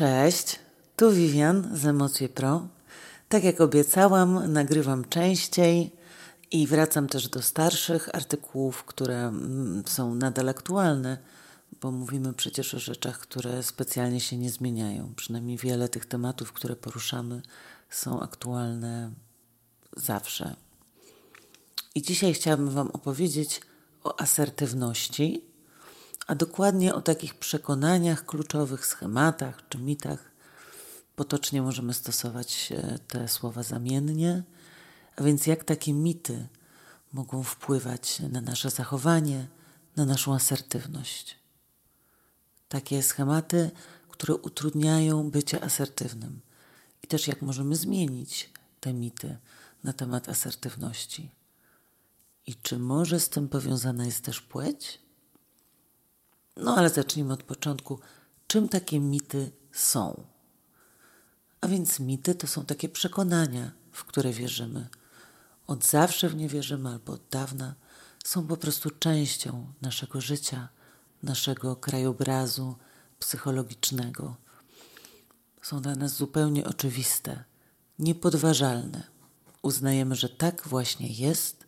Cześć, tu Vivian z Emocje Pro. Tak jak obiecałam, nagrywam częściej i wracam też do starszych artykułów, które mm, są nadal aktualne, bo mówimy przecież o rzeczach, które specjalnie się nie zmieniają. Przynajmniej wiele tych tematów, które poruszamy, są aktualne zawsze. I dzisiaj chciałabym Wam opowiedzieć o asertywności a dokładnie o takich przekonaniach kluczowych, schematach czy mitach. Potocznie możemy stosować e, te słowa zamiennie, a więc jak takie mity mogą wpływać na nasze zachowanie, na naszą asertywność. Takie schematy, które utrudniają bycie asertywnym i też jak możemy zmienić te mity na temat asertywności. I czy może z tym powiązana jest też płeć? No ale zacznijmy od początku. Czym takie mity są? A więc mity to są takie przekonania, w które wierzymy. Od zawsze w nie wierzymy albo od dawna. Są po prostu częścią naszego życia, naszego krajobrazu psychologicznego. Są dla nas zupełnie oczywiste, niepodważalne. Uznajemy, że tak właśnie jest,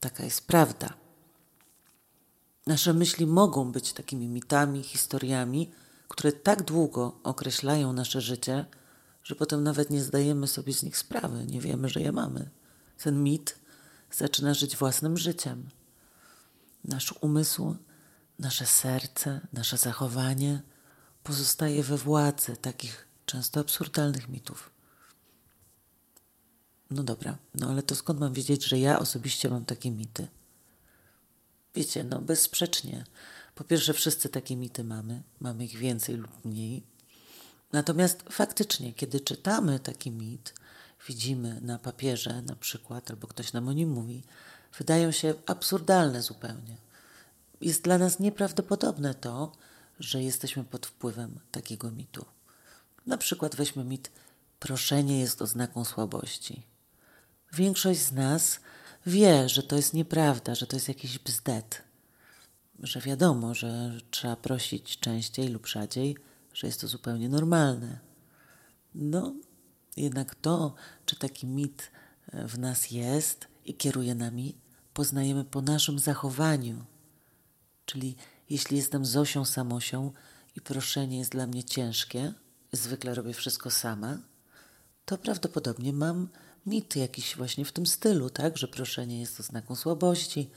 taka jest prawda. Nasze myśli mogą być takimi mitami, historiami, które tak długo określają nasze życie, że potem nawet nie zdajemy sobie z nich sprawy, nie wiemy, że je mamy. Ten mit zaczyna żyć własnym życiem. Nasz umysł, nasze serce, nasze zachowanie pozostaje we władzy takich często absurdalnych mitów. No dobra, no ale to skąd mam wiedzieć, że ja osobiście mam takie mity? Wiecie, no bezsprzecznie. Po pierwsze, wszyscy takie mity mamy, mamy ich więcej lub mniej. Natomiast faktycznie, kiedy czytamy taki mit, widzimy na papierze na przykład, albo ktoś nam o nim mówi, wydają się absurdalne zupełnie. Jest dla nas nieprawdopodobne to, że jesteśmy pod wpływem takiego mitu. Na przykład weźmy mit proszenie jest oznaką słabości. Większość z nas wie, że to jest nieprawda, że to jest jakiś bzdet, że wiadomo, że trzeba prosić częściej lub rzadziej, że jest to zupełnie normalne. No, jednak to, czy taki mit e, w nas jest i kieruje nami, poznajemy po naszym zachowaniu. Czyli jeśli jestem Zosią Samosią i proszenie jest dla mnie ciężkie, zwykle robię wszystko sama, to prawdopodobnie mam mit jakiś właśnie w tym stylu, tak? Że proszenie jest oznaką słabości,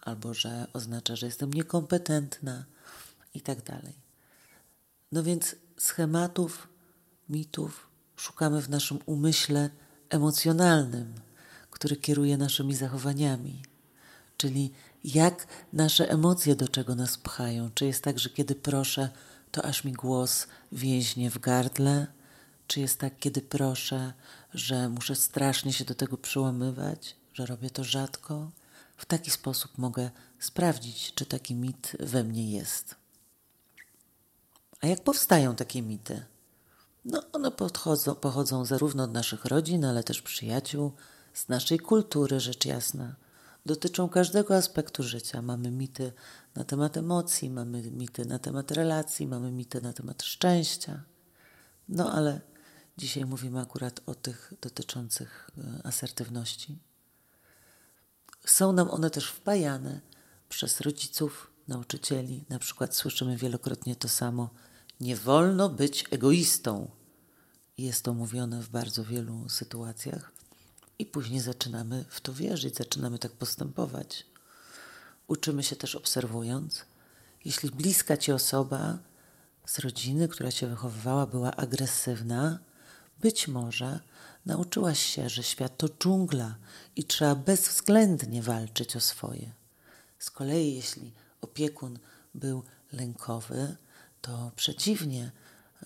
albo że oznacza, że jestem niekompetentna i tak dalej. No więc schematów, mitów szukamy w naszym umyśle emocjonalnym, który kieruje naszymi zachowaniami. Czyli jak nasze emocje do czego nas pchają. Czy jest tak, że kiedy proszę, to aż mi głos więźnie w gardle, czy jest tak, kiedy proszę, że muszę strasznie się do tego przyłamywać, że robię to rzadko? W taki sposób mogę sprawdzić, czy taki mit we mnie jest. A jak powstają takie mity? No, one podchodzą, pochodzą zarówno od naszych rodzin, ale też przyjaciół, z naszej kultury, rzecz jasna. Dotyczą każdego aspektu życia. Mamy mity na temat emocji, mamy mity na temat relacji, mamy mity na temat szczęścia. No ale Dzisiaj mówimy akurat o tych dotyczących e, asertywności. Są nam one też wpajane przez rodziców, nauczycieli. Na przykład słyszymy wielokrotnie to samo: nie wolno być egoistą. Jest to mówione w bardzo wielu sytuacjach, i później zaczynamy w to wierzyć, zaczynamy tak postępować. Uczymy się też obserwując. Jeśli bliska ci osoba z rodziny, która cię wychowywała, była agresywna, być może nauczyłaś się, że świat to dżungla i trzeba bezwzględnie walczyć o swoje. Z kolei, jeśli opiekun był lękowy, to przeciwnie,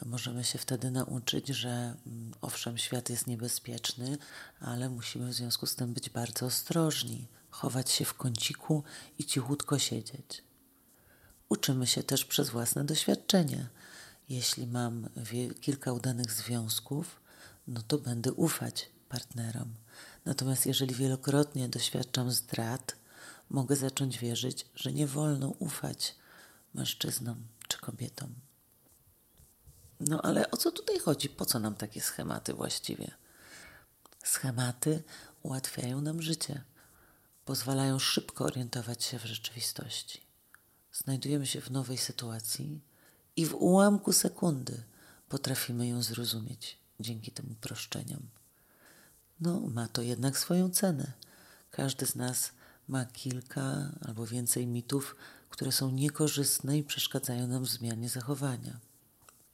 możemy się wtedy nauczyć, że mm, owszem, świat jest niebezpieczny, ale musimy w związku z tym być bardzo ostrożni, chować się w kąciku i cichutko siedzieć. Uczymy się też przez własne doświadczenia. Jeśli mam kilka udanych związków, no to będę ufać partnerom. Natomiast jeżeli wielokrotnie doświadczam zdrad, mogę zacząć wierzyć, że nie wolno ufać mężczyznom czy kobietom. No ale o co tutaj chodzi? Po co nam takie schematy właściwie? Schematy ułatwiają nam życie, pozwalają szybko orientować się w rzeczywistości. Znajdujemy się w nowej sytuacji i w ułamku sekundy potrafimy ją zrozumieć dzięki tym uproszczeniom. No, ma to jednak swoją cenę. Każdy z nas ma kilka albo więcej mitów, które są niekorzystne i przeszkadzają nam w zmianie zachowania.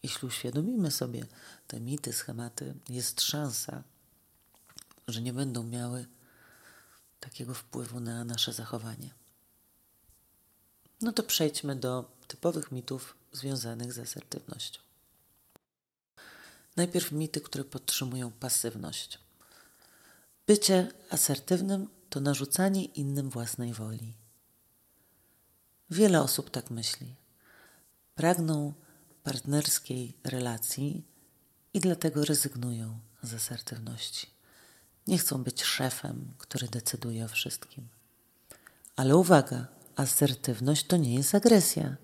Jeśli uświadomimy sobie te mity, schematy, jest szansa, że nie będą miały takiego wpływu na nasze zachowanie. No to przejdźmy do typowych mitów związanych z asertywnością. Najpierw mity, które podtrzymują pasywność. Bycie asertywnym to narzucanie innym własnej woli. Wiele osób tak myśli. Pragną partnerskiej relacji i dlatego rezygnują z asertywności. Nie chcą być szefem, który decyduje o wszystkim. Ale uwaga, asertywność to nie jest agresja.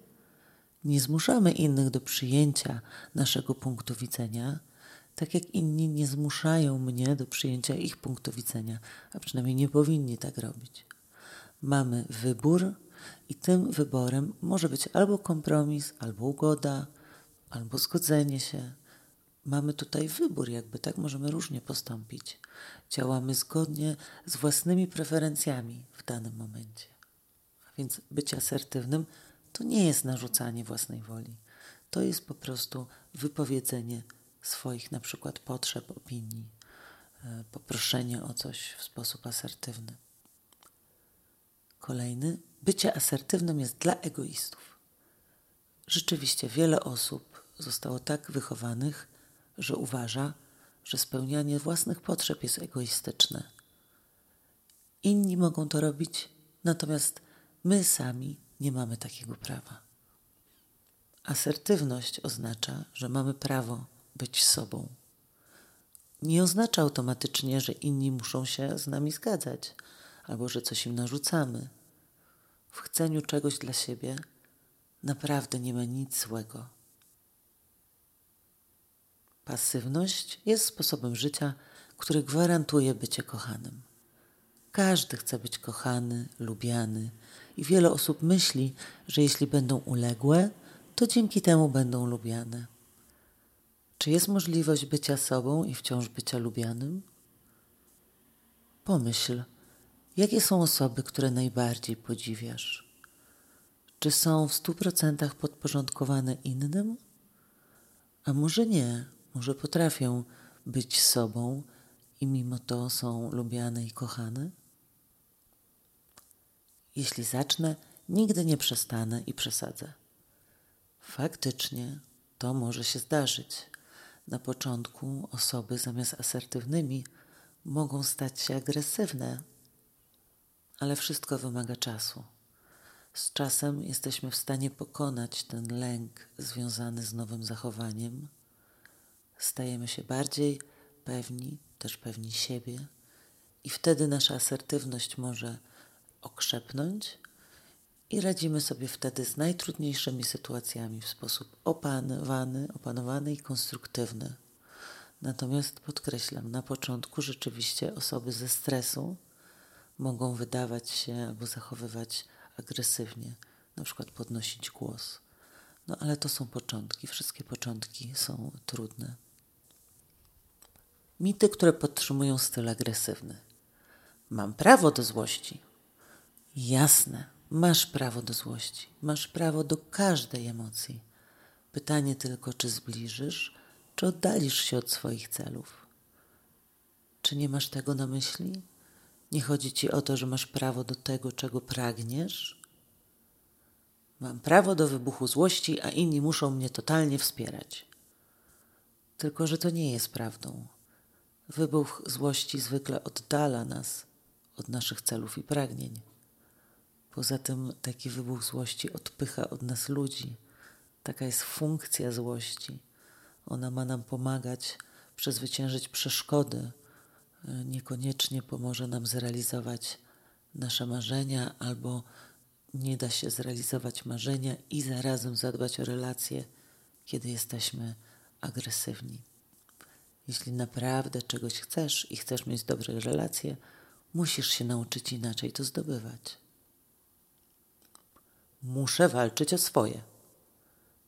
Nie zmuszamy innych do przyjęcia naszego punktu widzenia, tak jak inni nie zmuszają mnie do przyjęcia ich punktu widzenia, a przynajmniej nie powinni tak robić. Mamy wybór i tym wyborem może być albo kompromis, albo ugoda, albo zgodzenie się. Mamy tutaj wybór, jakby tak możemy różnie postąpić. Działamy zgodnie z własnymi preferencjami w danym momencie. A więc być asertywnym to nie jest narzucanie własnej woli. To jest po prostu wypowiedzenie swoich na przykład potrzeb, opinii, e, poproszenie o coś w sposób asertywny. Kolejny, bycie asertywnym jest dla egoistów. Rzeczywiście wiele osób zostało tak wychowanych, że uważa, że spełnianie własnych potrzeb jest egoistyczne. Inni mogą to robić, natomiast my sami nie mamy takiego prawa. Asertywność oznacza, że mamy prawo być sobą. Nie oznacza automatycznie, że inni muszą się z nami zgadzać albo że coś im narzucamy. W chceniu czegoś dla siebie naprawdę nie ma nic złego. Pasywność jest sposobem życia, który gwarantuje bycie kochanym. Każdy chce być kochany, lubiany i wiele osób myśli, że jeśli będą uległe, to dzięki temu będą lubiane. Czy jest możliwość bycia sobą i wciąż bycia lubianym? Pomyśl, jakie są osoby, które najbardziej podziwiasz? Czy są w stu procentach podporządkowane innym? A może nie, może potrafią być sobą i mimo to są lubiane i kochane? Jeśli zacznę, nigdy nie przestanę i przesadzę. Faktycznie to może się zdarzyć na początku osoby zamiast asertywnymi mogą stać się agresywne, ale wszystko wymaga czasu. Z czasem jesteśmy w stanie pokonać ten lęk związany z nowym zachowaniem. Stajemy się bardziej pewni, też pewni siebie, i wtedy nasza asertywność może okrzepnąć, i radzimy sobie wtedy z najtrudniejszymi sytuacjami w sposób opanowany, opanowany i konstruktywny. Natomiast podkreślam, na początku rzeczywiście osoby ze stresu mogą wydawać się albo zachowywać agresywnie, na przykład podnosić głos. No ale to są początki, wszystkie początki są trudne. Mity, które podtrzymują styl agresywny. Mam prawo do złości. Jasne, Masz prawo do złości, masz prawo do każdej emocji. Pytanie tylko, czy zbliżysz, czy oddalisz się od swoich celów. Czy nie masz tego na myśli? Nie chodzi ci o to, że masz prawo do tego, czego pragniesz? Mam prawo do wybuchu złości, a inni muszą mnie totalnie wspierać. Tylko, że to nie jest prawdą. Wybuch złości zwykle oddala nas od naszych celów i pragnień. Poza tym taki wybuch złości odpycha od nas ludzi. Taka jest funkcja złości. Ona ma nam pomagać przezwyciężyć przeszkody. Niekoniecznie pomoże nam zrealizować nasze marzenia, albo nie da się zrealizować marzenia i zarazem zadbać o relacje, kiedy jesteśmy agresywni. Jeśli naprawdę czegoś chcesz i chcesz mieć dobre relacje, musisz się nauczyć inaczej to zdobywać. Muszę walczyć o swoje.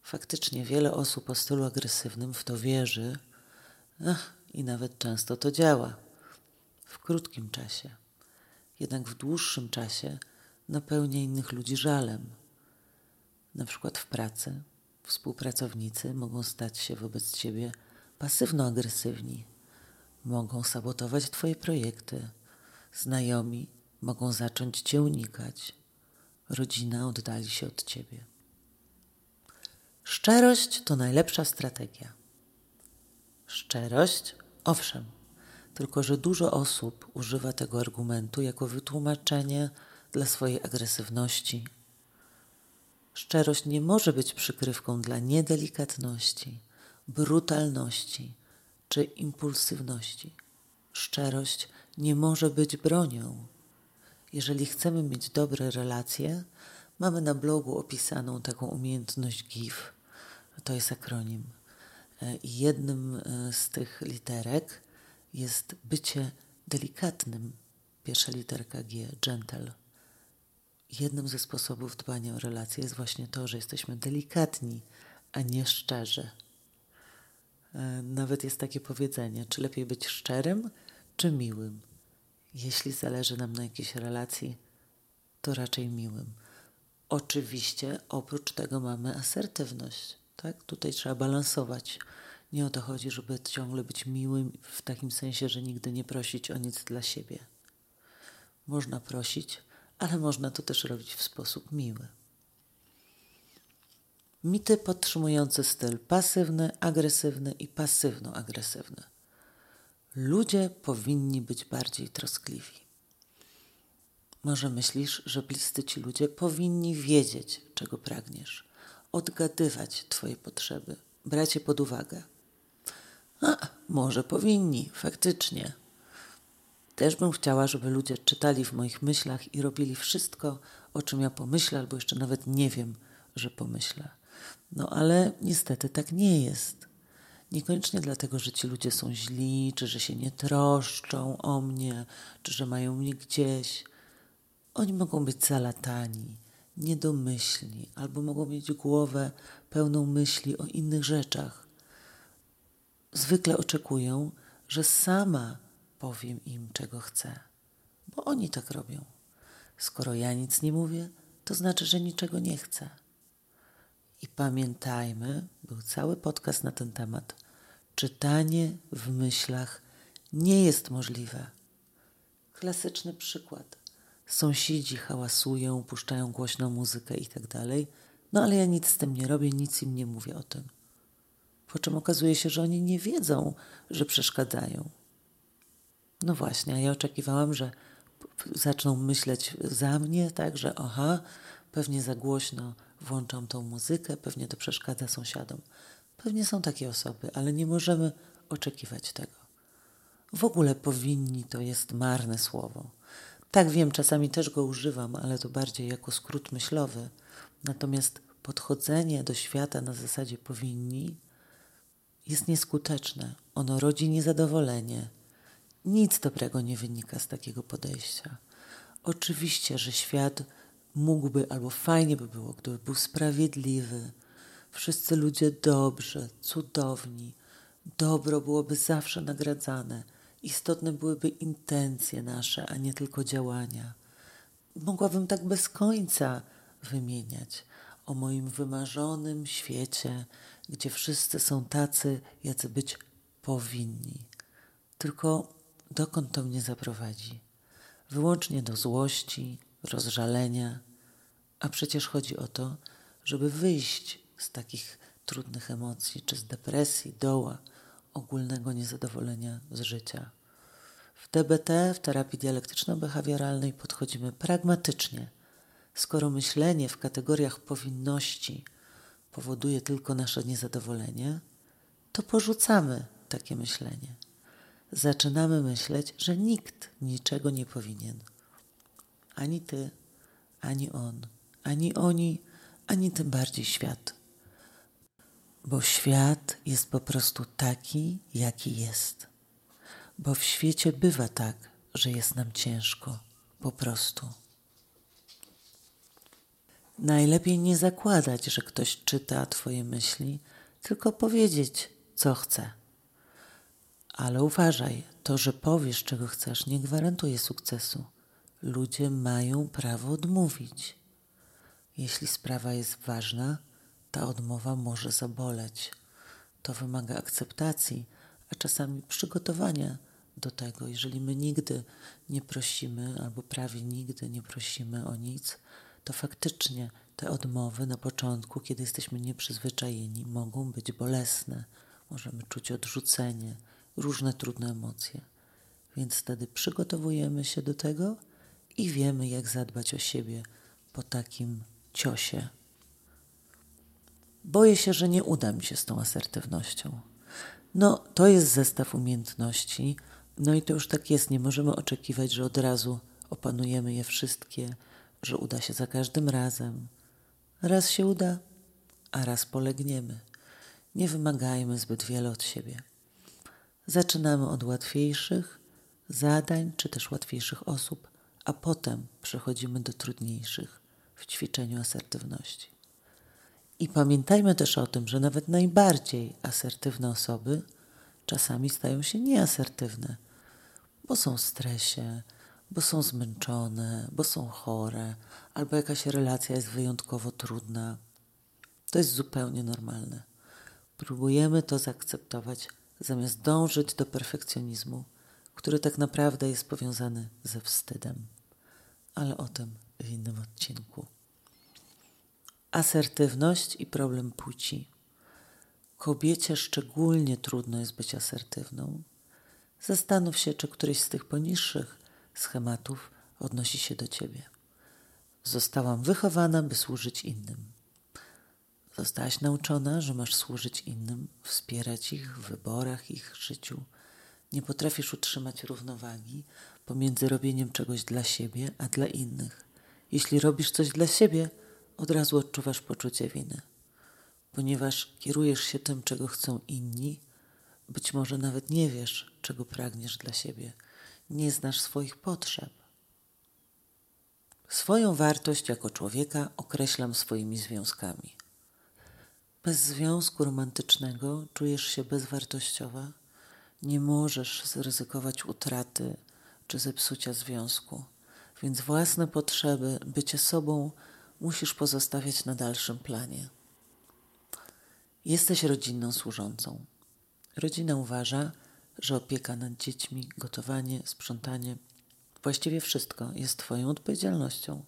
Faktycznie wiele osób o stylu agresywnym w to wierzy ach, i nawet często to działa. W krótkim czasie. Jednak w dłuższym czasie napełnia innych ludzi żalem. Na przykład w pracy współpracownicy mogą stać się wobec ciebie pasywno-agresywni. Mogą sabotować twoje projekty. Znajomi mogą zacząć cię unikać. Rodzina oddali się od ciebie. Szczerość to najlepsza strategia. Szczerość, owszem, tylko że dużo osób używa tego argumentu jako wytłumaczenie dla swojej agresywności. Szczerość nie może być przykrywką dla niedelikatności, brutalności czy impulsywności. Szczerość nie może być bronią. Jeżeli chcemy mieć dobre relacje, mamy na blogu opisaną taką umiejętność GIF. To jest akronim. E, I jednym e, z tych literek jest bycie delikatnym. Pierwsza literka G, gentle. Jednym ze sposobów dbania o relacje jest właśnie to, że jesteśmy delikatni, a nie szczerzy. E, nawet jest takie powiedzenie, czy lepiej być szczerym, czy miłym. Jeśli zależy nam na jakiejś relacji, to raczej miłym. Oczywiście oprócz tego mamy asertywność. Tak? Tutaj trzeba balansować. Nie o to chodzi, żeby ciągle być miłym w takim sensie, że nigdy nie prosić o nic dla siebie. Można prosić, ale można to też robić w sposób miły. Mity podtrzymujące styl pasywny, agresywny i pasywno-agresywny. Ludzie powinni być bardziej troskliwi. Może myślisz, że bliscy ci ludzie powinni wiedzieć, czego pragniesz, odgadywać Twoje potrzeby, brać je pod uwagę. A, może powinni, faktycznie. Też bym chciała, żeby ludzie czytali w moich myślach i robili wszystko, o czym ja pomyślę, albo jeszcze nawet nie wiem, że pomyślę. No ale niestety tak nie jest. Niekoniecznie dlatego, że ci ludzie są źli, czy że się nie troszczą o mnie, czy że mają mnie gdzieś. Oni mogą być zalatani, niedomyślni, albo mogą mieć głowę pełną myśli o innych rzeczach. Zwykle oczekują, że sama powiem im, czego chcę, bo oni tak robią. Skoro ja nic nie mówię, to znaczy, że niczego nie chcę. I pamiętajmy, był cały podcast na ten temat. Czytanie w myślach nie jest możliwe. Klasyczny przykład. Sąsiedzi hałasują, puszczają głośną muzykę i tak. No ale ja nic z tym nie robię, nic im nie mówię o tym. Po czym okazuje się, że oni nie wiedzą, że przeszkadzają. No właśnie, a ja oczekiwałam, że zaczną myśleć za mnie, tak, że aha, pewnie za głośno włączam tą muzykę, pewnie to przeszkadza sąsiadom. Pewnie są takie osoby, ale nie możemy oczekiwać tego. W ogóle powinni to jest marne słowo. Tak wiem, czasami też go używam, ale to bardziej jako skrót myślowy. Natomiast podchodzenie do świata na zasadzie powinni jest nieskuteczne. Ono rodzi niezadowolenie. Nic dobrego nie wynika z takiego podejścia. Oczywiście, że świat mógłby, albo fajnie by było, gdyby był sprawiedliwy, wszyscy ludzie dobrzy, cudowni, dobro byłoby zawsze nagradzane, istotne byłyby intencje nasze, a nie tylko działania. Mogłabym tak bez końca wymieniać o moim wymarzonym świecie, gdzie wszyscy są tacy, jacy być powinni. Tylko dokąd to mnie zaprowadzi? Wyłącznie do złości, rozżalenia, a przecież chodzi o to, żeby wyjść z takich trudnych emocji, czy z depresji, doła, ogólnego niezadowolenia z życia. W DBT, w terapii dialektyczno-behawioralnej podchodzimy pragmatycznie. Skoro myślenie w kategoriach powinności powoduje tylko nasze niezadowolenie, to porzucamy takie myślenie. Zaczynamy myśleć, że nikt niczego nie powinien. Ani ty, ani on, ani oni, ani tym bardziej świat. Bo świat jest po prostu taki, jaki jest. Bo w świecie bywa tak, że jest nam ciężko. Po prostu. Najlepiej nie zakładać, że ktoś czyta Twoje myśli, tylko powiedzieć, co chce. Ale uważaj, to, że powiesz, czego chcesz, nie gwarantuje sukcesu. Ludzie mają prawo odmówić. Jeśli sprawa jest ważna, ta odmowa może zaboleć. To wymaga akceptacji, a czasami przygotowania do tego. Jeżeli my nigdy nie prosimy, albo prawie nigdy nie prosimy o nic, to faktycznie te odmowy na początku, kiedy jesteśmy nieprzyzwyczajeni, mogą być bolesne. Możemy czuć odrzucenie, różne trudne emocje. Więc wtedy przygotowujemy się do tego i wiemy, jak zadbać o siebie po takim ciosie. Boję się, że nie uda mi się z tą asertywnością. No, to jest zestaw umiejętności, no i to już tak jest. Nie możemy oczekiwać, że od razu opanujemy je wszystkie, że uda się za każdym razem. Raz się uda, a raz polegniemy. Nie wymagajmy zbyt wiele od siebie. Zaczynamy od łatwiejszych zadań czy też łatwiejszych osób, a potem przechodzimy do trudniejszych w ćwiczeniu asertywności. I pamiętajmy też o tym, że nawet najbardziej asertywne osoby czasami stają się nieasertywne, bo są w stresie, bo są zmęczone, bo są chore, albo jakaś relacja jest wyjątkowo trudna. To jest zupełnie normalne. Próbujemy to zaakceptować, zamiast dążyć do perfekcjonizmu, który tak naprawdę jest powiązany ze wstydem. Ale o tym w innym odcinku. Asertywność i problem płci. Kobiecie szczególnie trudno jest być asertywną. Zastanów się, czy któryś z tych poniższych schematów odnosi się do ciebie. Zostałam wychowana, by służyć innym. Zostałaś nauczona, że masz służyć innym, wspierać ich w wyborach, ich życiu. Nie potrafisz utrzymać równowagi pomiędzy robieniem czegoś dla siebie, a dla innych. Jeśli robisz coś dla siebie, od razu odczuwasz poczucie winy, ponieważ kierujesz się tym, czego chcą inni, być może nawet nie wiesz, czego pragniesz dla siebie, nie znasz swoich potrzeb. Swoją wartość jako człowieka określam swoimi związkami. Bez związku romantycznego czujesz się bezwartościowa, nie możesz zryzykować utraty czy zepsucia związku, więc własne potrzeby, bycie sobą musisz pozostawiać na dalszym planie. Jesteś rodzinną służącą. Rodzina uważa, że opieka nad dziećmi, gotowanie, sprzątanie, właściwie wszystko jest Twoją odpowiedzialnością.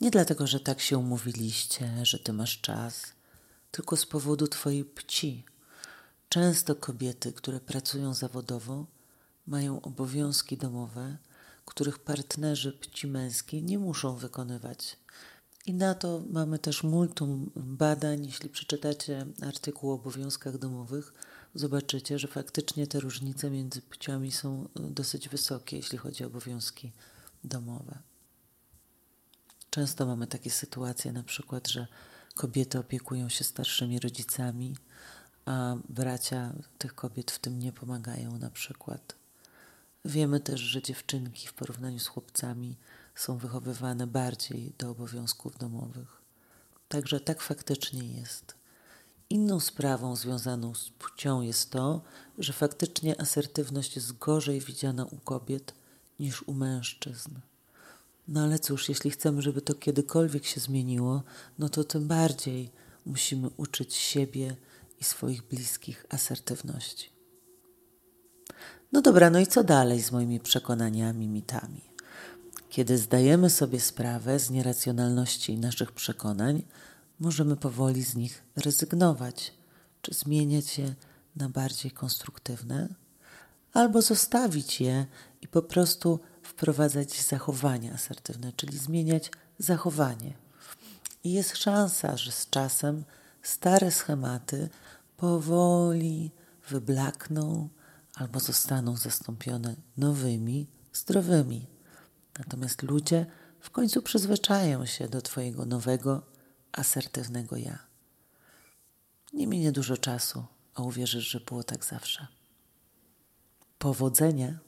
Nie dlatego, że tak się umówiliście, że Ty masz czas, tylko z powodu Twojej pci. Często kobiety, które pracują zawodowo, mają obowiązki domowe, których partnerzy pci męskiej nie muszą wykonywać. I na to mamy też multum badań. Jeśli przeczytacie artykuł o obowiązkach domowych, zobaczycie, że faktycznie te różnice między płciami są dosyć wysokie, jeśli chodzi o obowiązki domowe. Często mamy takie sytuacje, na przykład, że kobiety opiekują się starszymi rodzicami, a bracia tych kobiet w tym nie pomagają, na przykład. Wiemy też, że dziewczynki w porównaniu z chłopcami są wychowywane bardziej do obowiązków domowych. Także tak faktycznie jest. Inną sprawą związaną z płcią jest to, że faktycznie asertywność jest gorzej widziana u kobiet niż u mężczyzn. No ale cóż, jeśli chcemy, żeby to kiedykolwiek się zmieniło, no to tym bardziej musimy uczyć siebie i swoich bliskich asertywności. No dobra, no i co dalej z moimi przekonaniami, mitami? Kiedy zdajemy sobie sprawę z nieracjonalności naszych przekonań, możemy powoli z nich rezygnować, czy zmieniać je na bardziej konstruktywne, albo zostawić je i po prostu wprowadzać zachowania asertywne, czyli zmieniać zachowanie. I jest szansa, że z czasem stare schematy powoli wyblakną albo zostaną zastąpione nowymi, zdrowymi. Natomiast ludzie w końcu przyzwyczają się do Twojego nowego, asertywnego ja. Nie minie dużo czasu, a uwierzysz, że było tak zawsze. Powodzenia!